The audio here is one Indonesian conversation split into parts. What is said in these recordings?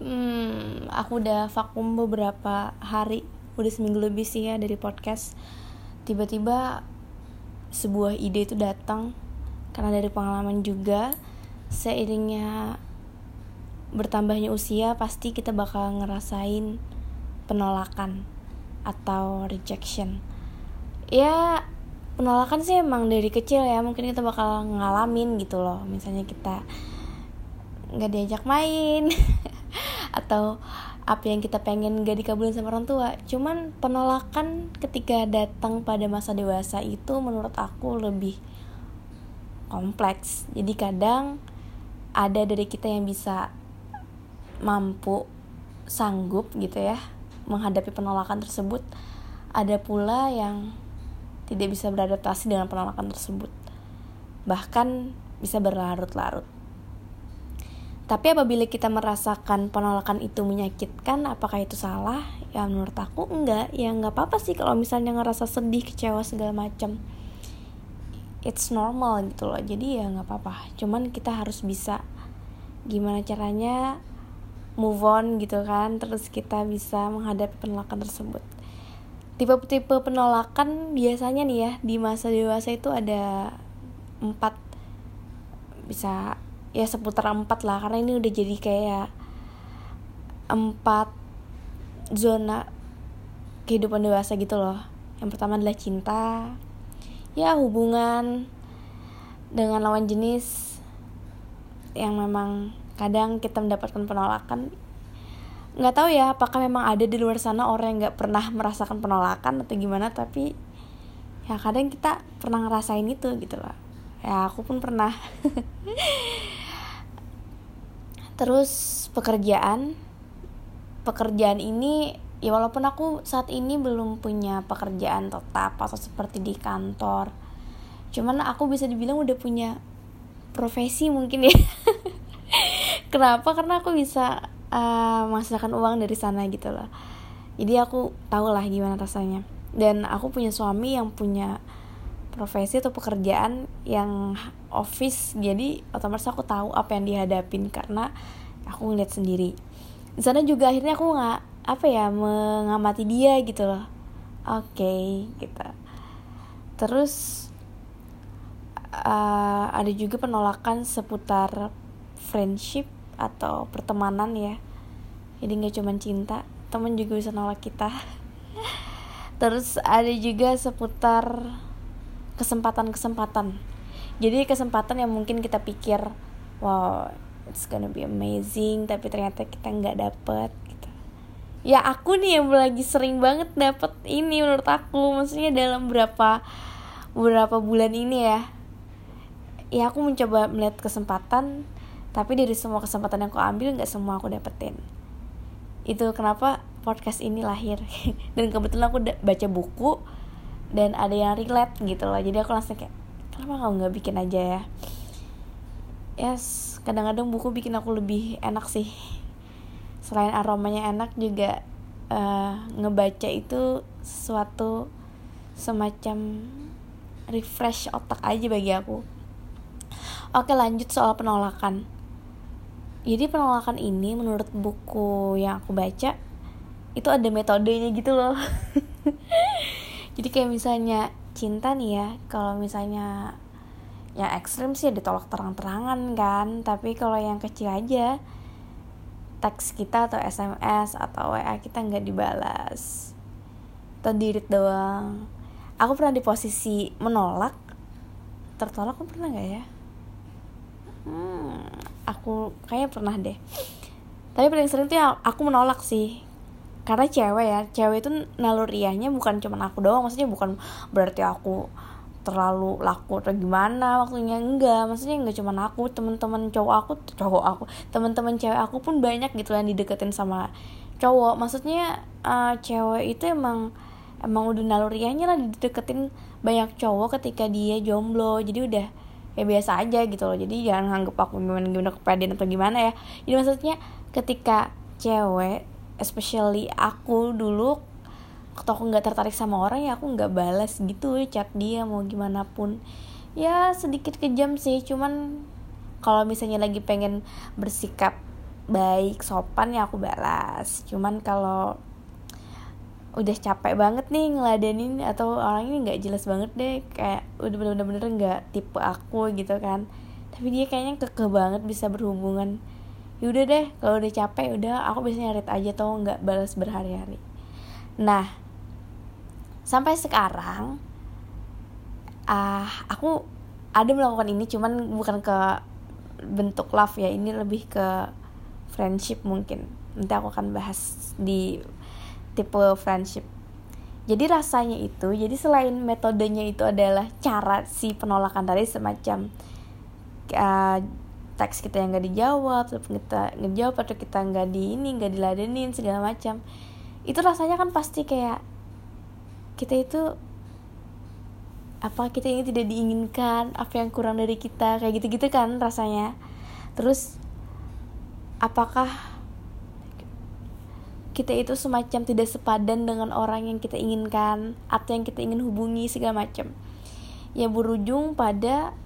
hmm, aku udah vakum beberapa hari. Udah seminggu lebih sih ya dari podcast. Tiba-tiba sebuah ide itu datang karena dari pengalaman juga seiringnya bertambahnya usia pasti kita bakal ngerasain penolakan atau rejection. Ya penolakan sih emang dari kecil ya mungkin kita bakal ngalamin gitu loh. Misalnya kita nggak diajak main. Atau apa yang kita pengen gak dikabulin sama orang tua. Cuman penolakan ketika datang pada masa dewasa itu menurut aku lebih kompleks. Jadi kadang ada dari kita yang bisa mampu sanggup gitu ya menghadapi penolakan tersebut. Ada pula yang tidak bisa beradaptasi dengan penolakan tersebut. Bahkan bisa berlarut-larut tapi apabila kita merasakan penolakan itu menyakitkan, apakah itu salah? Ya menurut aku enggak. Ya nggak apa-apa sih kalau misalnya ngerasa sedih, kecewa segala macam. It's normal gitu loh. Jadi ya nggak apa-apa. Cuman kita harus bisa gimana caranya move on gitu kan. Terus kita bisa menghadapi penolakan tersebut. Tipe-tipe penolakan biasanya nih ya di masa dewasa itu ada empat bisa ya seputar empat lah karena ini udah jadi kayak empat zona kehidupan dewasa gitu loh. Yang pertama adalah cinta ya hubungan dengan lawan jenis yang memang kadang kita mendapatkan penolakan. Nggak tahu ya apakah memang ada di luar sana orang yang nggak pernah merasakan penolakan atau gimana tapi ya kadang kita pernah ngerasain itu gitu loh. Ya aku pun pernah terus pekerjaan. Pekerjaan ini ya walaupun aku saat ini belum punya pekerjaan tetap atau seperti di kantor cuman aku bisa dibilang udah punya profesi mungkin ya. Kenapa? Karena aku bisa uh, menghasilkan uang dari sana gitu loh. Jadi aku tahu lah gimana rasanya. Dan aku punya suami yang punya profesi atau pekerjaan yang office jadi otomatis aku tahu apa yang dihadapin karena aku ngeliat sendiri. Di sana juga akhirnya aku nggak apa ya mengamati dia gitu loh. Oke okay, gitu. Terus uh, ada juga penolakan seputar friendship atau pertemanan ya. Jadi nggak cuma cinta teman juga bisa nolak kita. Terus ada juga seputar kesempatan-kesempatan. Jadi kesempatan yang mungkin kita pikir wow it's gonna be amazing tapi ternyata kita nggak dapet gitu. Ya aku nih yang lagi sering banget dapet ini menurut aku. Maksudnya dalam berapa beberapa bulan ini ya. Ya aku mencoba melihat kesempatan tapi dari semua kesempatan yang aku ambil nggak semua aku dapetin. Itu kenapa podcast ini lahir. Dan kebetulan aku baca buku dan ada yang relate gitu loh. Jadi aku langsung kayak kenapa kamu nggak bikin aja ya? Yes kadang-kadang buku bikin aku lebih enak sih. Selain aromanya enak juga uh, ngebaca itu sesuatu semacam refresh otak aja bagi aku. Oke lanjut soal penolakan. Jadi penolakan ini menurut buku yang aku baca itu ada metodenya gitu loh jadi kayak misalnya cinta nih ya kalau misalnya yang ekstrim sih ditolak terang-terangan kan. Tapi kalau yang kecil aja teks kita atau SMS atau WA kita nggak dibalas. Atau dirit doang. Aku pernah di posisi menolak. Tertolak aku pernah nggak ya? Hmm, aku kayaknya pernah deh. Tapi paling sering tuh aku menolak sih karena cewek ya cewek itu naluriahnya bukan cuma aku doang maksudnya bukan berarti aku terlalu laku atau gimana waktunya enggak maksudnya enggak cuma aku teman-teman cowok aku cowok aku teman-teman cewek aku pun banyak gitu yang dideketin sama cowok. Maksudnya uh, cewek itu emang emang udah naluriahnya lah dideketin banyak cowok ketika dia jomblo. Jadi udah ya biasa aja gitu loh. Jadi jangan nganggep aku gimana gimana kepedean atau gimana ya. Jadi maksudnya ketika cewek especially aku dulu waktu aku nggak tertarik sama orang ya aku nggak balas gitu chat dia mau gimana pun. Ya sedikit kejam sih cuman kalau misalnya lagi pengen bersikap baik sopan ya aku balas cuman kalau udah capek banget nih ngeladenin atau orang ini nggak jelas banget deh kayak udah bener-bener nggak tipe aku gitu kan. Tapi dia kayaknya kekeh banget bisa berhubungan yaudah deh kalau udah capek udah aku biasanya read aja tuh nggak balas berhari-hari. Nah sampai sekarang ah uh, aku ada melakukan ini cuman bukan ke bentuk love ya ini lebih ke friendship mungkin. Nanti aku akan bahas di tipe friendship. Jadi rasanya itu jadi selain metodenya itu adalah cara si penolakan tadi semacam uh, teks kita yang nggak dijawab atau kita ngejawab atau kita nggak di ini nggak diladenin segala macam. Itu rasanya kan pasti kayak kita itu apa kita ini tidak diinginkan apa yang kurang dari kita kayak gitu-gitu kan rasanya. Terus apakah kita itu semacam tidak sepadan dengan orang yang kita inginkan atau yang kita ingin hubungi segala macam? Ya berujung pada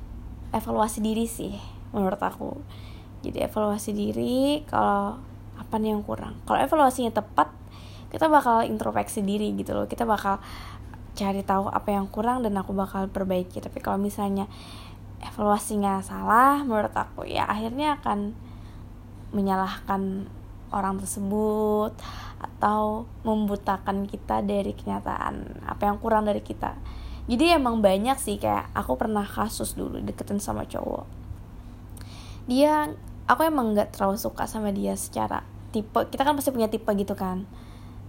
evaluasi diri sih menurut aku. Jadi evaluasi diri kalau apa nih yang kurang. Kalau evaluasinya tepat kita bakal introspeksi diri gitu loh. Kita bakal cari tahu apa yang kurang dan aku bakal perbaiki. Tapi kalau misalnya evaluasinya salah menurut aku ya akhirnya akan menyalahkan orang tersebut atau membutakan kita dari kenyataan apa yang kurang dari kita. Jadi emang banyak sih kayak aku pernah kasus dulu deketin sama cowok dia aku emang nggak terlalu suka sama dia secara tipe. Kita kan pasti punya tipe gitu kan.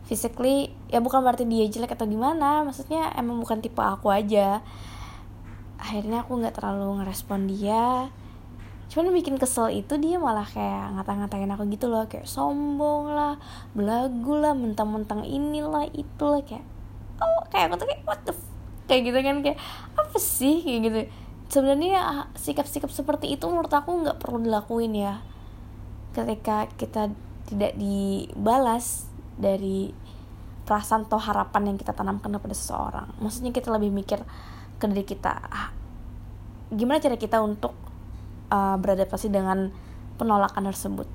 Physically ya bukan berarti dia jelek atau gimana. Maksudnya emang bukan tipe aku aja. Akhirnya aku nggak terlalu ngerespon dia. Cuman bikin kesel itu dia malah kayak ngata-ngatain aku gitu loh. Kayak sombong lah belagu lah mentang-mentang inilah itulah. Kayak oh kayak aku tuh kayak what the f kayak gitu kan. Kayak apa sih? Kayak gitu sebenarnya sikap-sikap seperti itu menurut aku nggak perlu dilakuin ya. Ketika kita tidak dibalas dari perasaan atau harapan yang kita tanamkan kepada seseorang. Maksudnya kita lebih mikir ke diri kita ah, gimana cara kita untuk uh, beradaptasi dengan penolakan tersebut?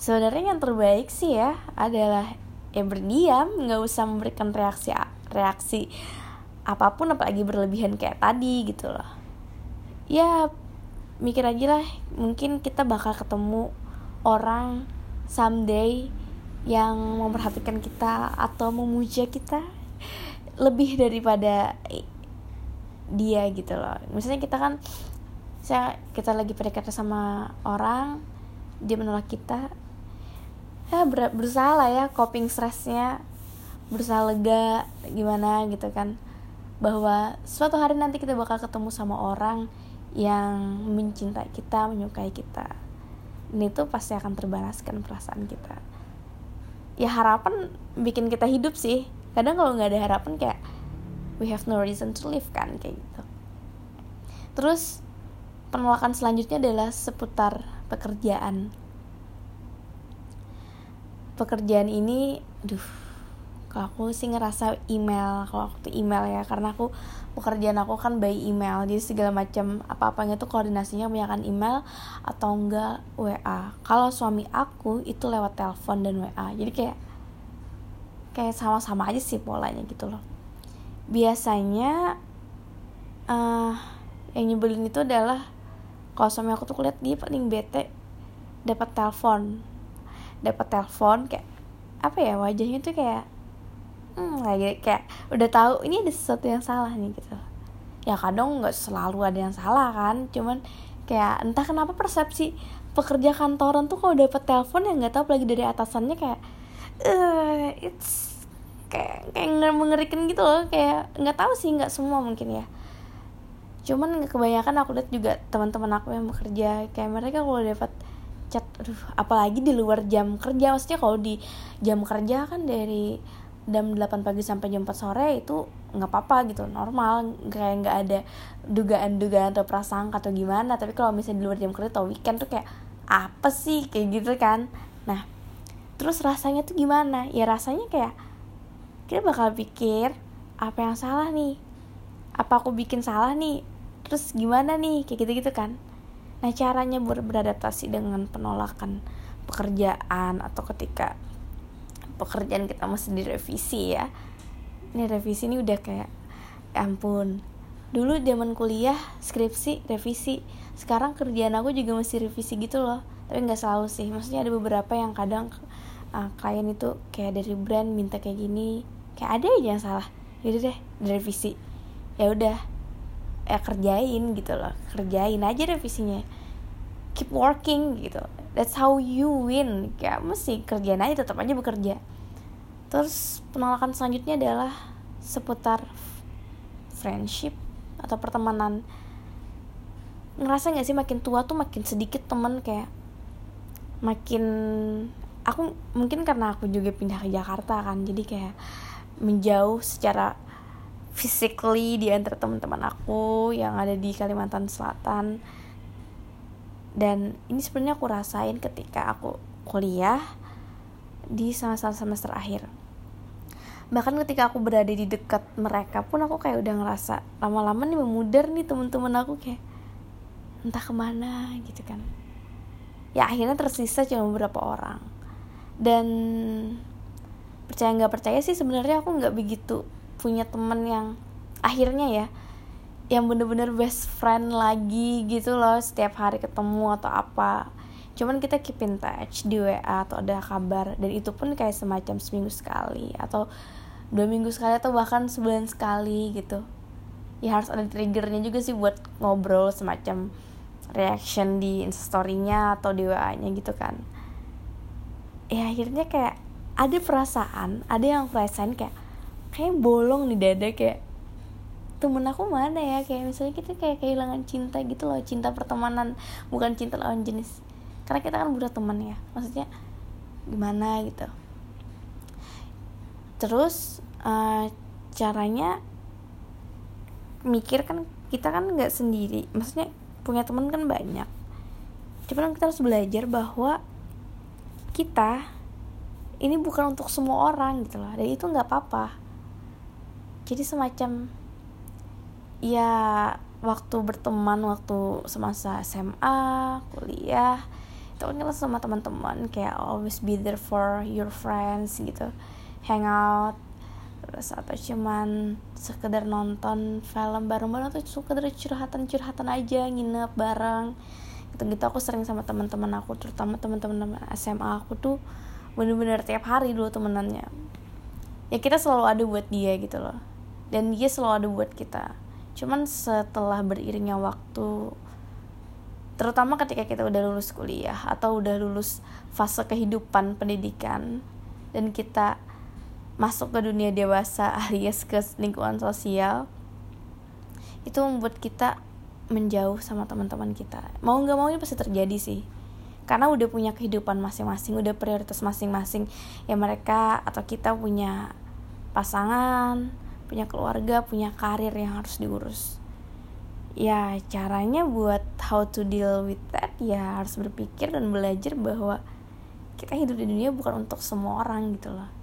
Sebenarnya yang terbaik sih ya adalah ya berdiam nggak usah memberikan reaksi reaksi apa pun apalagi berlebihan kayak tadi gitu loh. Ya mikir aja lah mungkin kita bakal ketemu orang someday yang memperhatikan kita atau memuja kita lebih daripada dia gitu loh. Misalnya kita kan saya kita lagi PDKT sama orang dia menolak kita. Ya ber berusaha lah ya coping stressnya. Berusaha lega gimana gitu kan bahwa suatu hari nanti kita bakal ketemu sama orang yang mencintai kita menyukai kita. Ini tuh pasti akan terbalaskan perasaan kita. Ya harapan bikin kita hidup sih. Kadang kalau nggak ada harapan kayak we have no reason to live kan kayak gitu. Terus penolakan selanjutnya adalah seputar pekerjaan. Pekerjaan ini duh kalau aku sih ngerasa email kalau aku tuh email ya karena aku pekerjaan aku kan by email jadi segala macam apa apanya tuh koordinasinya menyakan email atau enggak WA kalau suami aku itu lewat telepon dan WA jadi kayak kayak sama-sama aja sih polanya gitu loh. Biasanya uh, yang nyebelin itu adalah kalau suami aku tuh lihat dia paling bete dapat telepon. Dapat telepon kayak apa ya wajahnya tuh kayak hmm, lagi kayak udah tahu ini ada sesuatu yang salah nih gitu. Ya kadang nggak selalu ada yang salah kan cuman kayak entah kenapa persepsi pekerja kantoran tuh kalau dapat telepon yang nggak tahu lagi dari atasannya kayak uh, it's kayak kayak mengerikan gitu loh kayak nggak tahu sih nggak semua mungkin ya. Cuman kebanyakan aku lihat juga teman-teman aku yang bekerja kayak mereka kalau dapat chat aduh apalagi di luar jam kerja maksudnya kalau di jam kerja kan dari jam 8 pagi sampai jam 4 sore itu nggak apa-apa gitu normal. Kayak nggak ada dugaan-dugaan atau prasangka atau gimana. Tapi kalau misalnya di luar jam kerja atau weekend tuh kayak apa sih? Kayak gitu kan. Nah terus rasanya tuh gimana? Ya rasanya kayak kita bakal pikir apa yang salah nih? Apa aku bikin salah nih? Terus gimana nih? Kayak gitu gitu kan. Nah caranya ber beradaptasi dengan penolakan pekerjaan atau ketika pekerjaan kita masih direvisi ya. Ini revisi ini udah kayak ya ampun. Dulu zaman kuliah skripsi revisi. Sekarang kerjaan aku juga masih revisi gitu loh. Tapi nggak selalu sih. Maksudnya ada beberapa yang kadang uh, klien itu kayak dari brand minta kayak gini. Kayak ada aja yang salah. Jadi deh direvisi. Ya udah. Ya kerjain gitu loh. Kerjain aja revisinya. Keep working gitu. That's how you win. Kayak mesti kerjain aja tetap aja bekerja terus penolakan selanjutnya adalah seputar friendship atau pertemanan. Ngerasa gak sih makin tua tuh makin sedikit temen kayak makin aku mungkin karena aku juga pindah ke Jakarta kan jadi kayak menjauh secara physically di antara teman-teman aku yang ada di Kalimantan Selatan. Dan ini sebenarnya aku rasain ketika aku kuliah di semester semester akhir bahkan ketika aku berada di dekat mereka pun aku kayak udah ngerasa lama-lama nih memudar nih temen-temen aku kayak entah ke mana gitu kan. Ya akhirnya tersisa cuma beberapa orang. Dan percaya nggak percaya sih sebenarnya aku nggak begitu punya temen yang akhirnya ya yang bener-bener best friend lagi gitu loh setiap hari ketemu atau apa. Cuman kita keep in touch di WA atau ada kabar dan itu pun kayak semacam seminggu sekali atau dua minggu sekali atau bahkan sebulan sekali gitu. Ya harus ada triggernya juga sih buat ngobrol semacam reaction di instastorynya atau di WA nya gitu kan. Ya akhirnya kayak ada perasaan ada yang perasaan kayak kayak bolong di dada kayak temen aku mana ya? Kayak misalnya kita kayak kehilangan cinta gitu loh cinta pertemanan bukan cinta lawan jenis. Karena kita kan udah teman ya maksudnya gimana gitu terus uh, caranya mikir kan kita kan nggak sendiri maksudnya punya teman kan banyak. Cuman kita harus belajar bahwa kita ini bukan untuk semua orang gitu loh dan itu nggak apa-apa. Jadi semacam ya waktu berteman waktu semasa SMA kuliah itu kan sama teman-teman kayak always be there for your friends gitu hang out terus atau cuman sekedar nonton film bareng-bareng atau sekedar curhatan-curhatan aja nginep bareng. Gitu gitu aku sering sama teman-teman aku terutama teman-teman SMA aku tuh bener-bener tiap hari dulu temenannya. Ya kita selalu ada buat dia gitu loh. Dan dia selalu ada buat kita. Cuman setelah beriringnya waktu terutama ketika kita udah lulus kuliah atau udah lulus fase kehidupan pendidikan dan kita masuk ke dunia dewasa alias ke lingkungan sosial itu membuat kita menjauh sama teman-teman kita. Mau nggak mau ini pasti terjadi sih. Karena udah punya kehidupan masing-masing udah prioritas masing-masing. Ya mereka atau kita punya pasangan punya keluarga punya karir yang harus diurus. Ya caranya buat how to deal with that ya harus berpikir dan belajar bahwa kita hidup di dunia bukan untuk semua orang gitu loh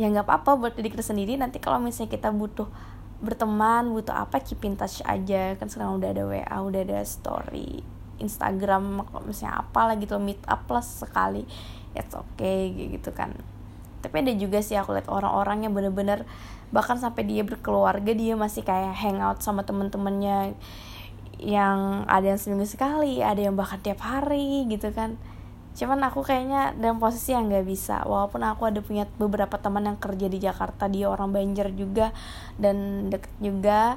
ya nggak apa-apa buat diri kita sendiri. Nanti kalau misalnya kita butuh berteman butuh apa keep in touch aja. Kan sekarang udah ada WA udah ada story Instagram misalnya apa lagi tuh meet up plus sekali. It's okay gitu kan. Tapi ada juga sih aku lihat orang-orang yang bener-bener bahkan sampai dia berkeluarga dia masih kayak hangout sama temen-temennya yang ada yang seminggu sekali ada yang bahkan tiap hari gitu kan cuman aku kayaknya dalam posisi yang nggak bisa. Walaupun aku ada punya beberapa teman yang kerja di Jakarta dia orang Banjar juga dan deket juga.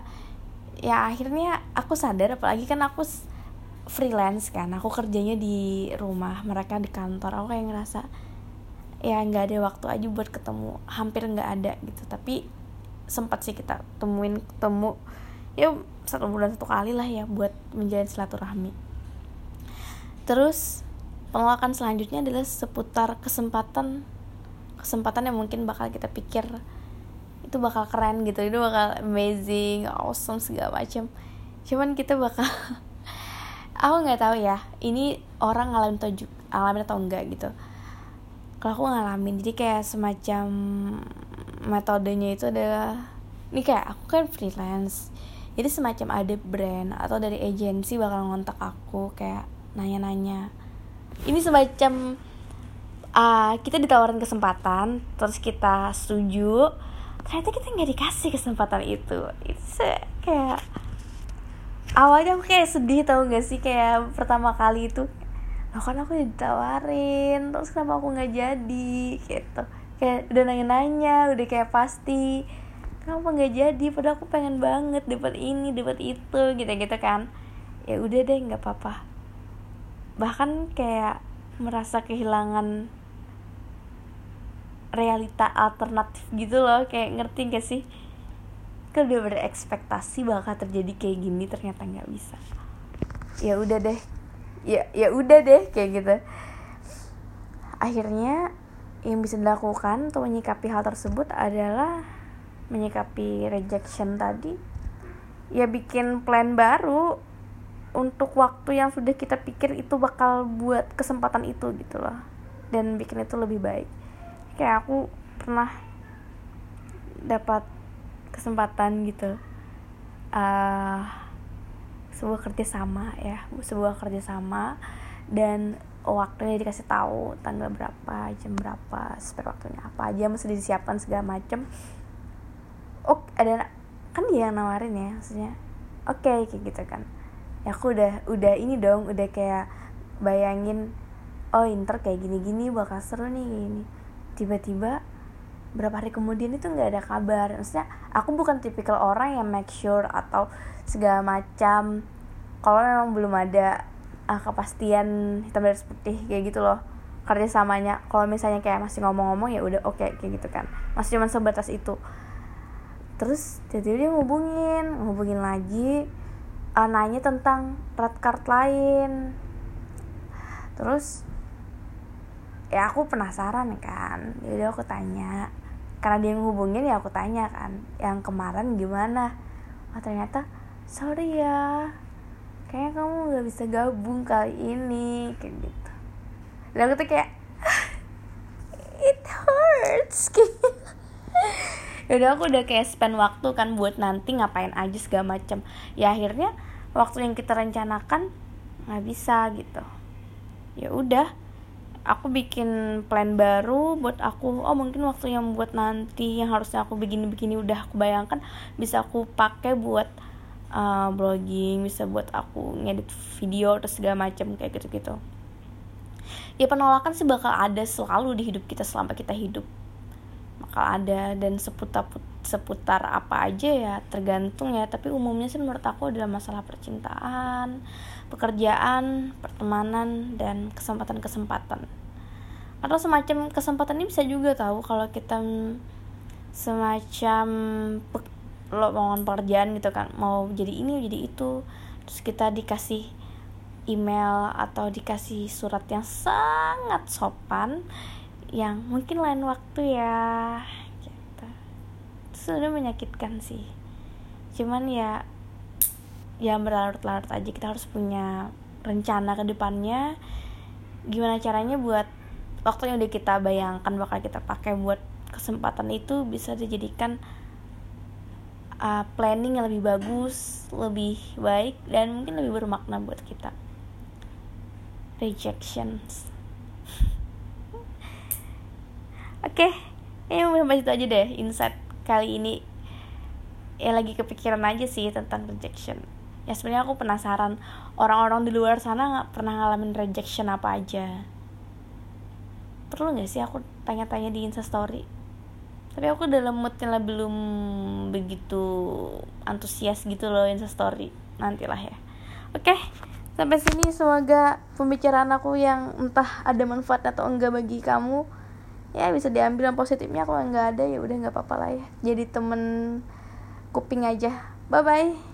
Ya akhirnya aku sadar apalagi kan aku freelance kan. Aku kerjanya di rumah mereka di kantor. Aku kayak ngerasa ya nggak ada waktu aja buat ketemu. Hampir nggak ada gitu. Tapi sempat sih kita temuin ketemu. Ya satu bulan satu kali lah ya buat menjalin silaturahmi. Terus penolakan selanjutnya adalah seputar kesempatan kesempatan yang mungkin bakal kita pikir itu bakal keren gitu itu bakal amazing awesome segala macam cuman kita bakal aku nggak tahu ya ini orang ngalamin atau ngalamin atau enggak gitu. Kalau aku ngalamin jadi kayak semacam metodenya itu adalah ini kayak aku kan freelance jadi semacam ada brand atau dari agensi bakal ngontak aku kayak nanya-nanya ini semacam uh, kita ditawarin kesempatan terus kita setuju. Ternyata kita nggak dikasih kesempatan itu. Itu kayak awalnya aku kayak sedih tau gak sih? Kayak pertama kali itu loh kan aku ditawarin terus kenapa aku nggak jadi? Gitu. Kayak udah nanya-nanya udah kayak pasti kenapa nggak jadi? Padahal aku pengen banget dapat ini dapat itu gitu gitu kan. Ya udah deh nggak apa-apa bahkan kayak merasa kehilangan realita alternatif gitu loh. Kayak ngerti gak sih? Kan udah berekspektasi bakal terjadi kayak gini ternyata nggak bisa. Ya udah deh. Ya ya udah deh kayak gitu. Akhirnya yang bisa dilakukan untuk menyikapi hal tersebut adalah menyikapi rejection tadi. Ya bikin plan baru untuk waktu yang sudah kita pikir itu bakal buat kesempatan itu gitu loh. Dan bikin itu lebih baik. Kayak aku pernah dapat kesempatan gitu. Uh, sebuah kerjasama ya sebuah kerjasama. Dan waktunya dikasih tahu tanggal berapa jam berapa spek waktunya apa aja mesti disiapkan segala macem. Oh ada kan dia yang nawarin ya maksudnya. Oke okay, kayak gitu kan ya aku udah udah ini dong udah kayak bayangin oh inter kayak gini-gini bakal seru nih gini. Tiba-tiba berapa hari kemudian itu nggak ada kabar. Maksudnya aku bukan tipikal orang yang make sure atau segala macam. Kalau memang belum ada uh, kepastian hitam dan putih kayak gitu loh kerjasamanya. Kalau misalnya kayak masih ngomong-ngomong ya udah oke okay, kayak gitu kan. Masih cuma sebatas itu. Terus tiba-tiba dia ngubungin ngubungin lagi uh, nanya tentang red card lain. Terus ya aku penasaran kan. Jadi aku tanya. Karena dia ngehubungin ya aku tanya kan. Yang kemarin gimana? Oh ternyata sorry ya. Kayaknya kamu nggak bisa gabung kali ini. Kayak gitu. Dan aku tuh kayak udah aku udah kayak spend waktu kan buat nanti ngapain aja segala macam ya akhirnya waktu yang kita rencanakan nggak bisa gitu. Ya udah aku bikin plan baru buat aku. Oh mungkin waktu yang buat nanti yang harusnya aku begini-begini udah aku bayangkan bisa aku pakai buat uh, blogging bisa buat aku ngedit video atau segala macam kayak gitu-gitu. Ya penolakan sih bakal ada selalu di hidup kita selama kita hidup bakal ada dan seputar seputar apa aja ya tergantung ya. Tapi umumnya sih menurut aku adalah masalah percintaan pekerjaan pertemanan dan kesempatan-kesempatan. Atau semacam kesempatan ini bisa juga tahu kalau kita semacam lo mau pekerjaan gitu kan. Mau jadi ini jadi itu. Terus kita dikasih email atau dikasih surat yang sangat sopan yang mungkin lain waktu ya gitu. sudah menyakitkan sih cuman ya ya berlarut-larut aja kita harus punya rencana ke depannya gimana caranya buat waktu yang udah kita bayangkan bakal kita pakai buat kesempatan itu bisa dijadikan uh, planning yang lebih bagus, lebih baik dan mungkin lebih bermakna buat kita. Rejections. Oke, okay, ini sampai situ aja deh insight kali ini. Ya lagi kepikiran aja sih tentang rejection. Ya sebenarnya aku penasaran orang-orang di luar sana nggak pernah ngalamin rejection apa aja? Perlu nggak sih aku tanya-tanya di instastory tapi aku dalam moodnya belum begitu antusias gitu loh instastory nantilah ya. Oke sampai sini semoga pembicaraan aku yang entah ada manfaat atau enggak bagi kamu ya bisa diambil yang positifnya. Kalau enggak ada ya udah nggak apa-apa lah ya. Jadi temen kuping aja. Bye bye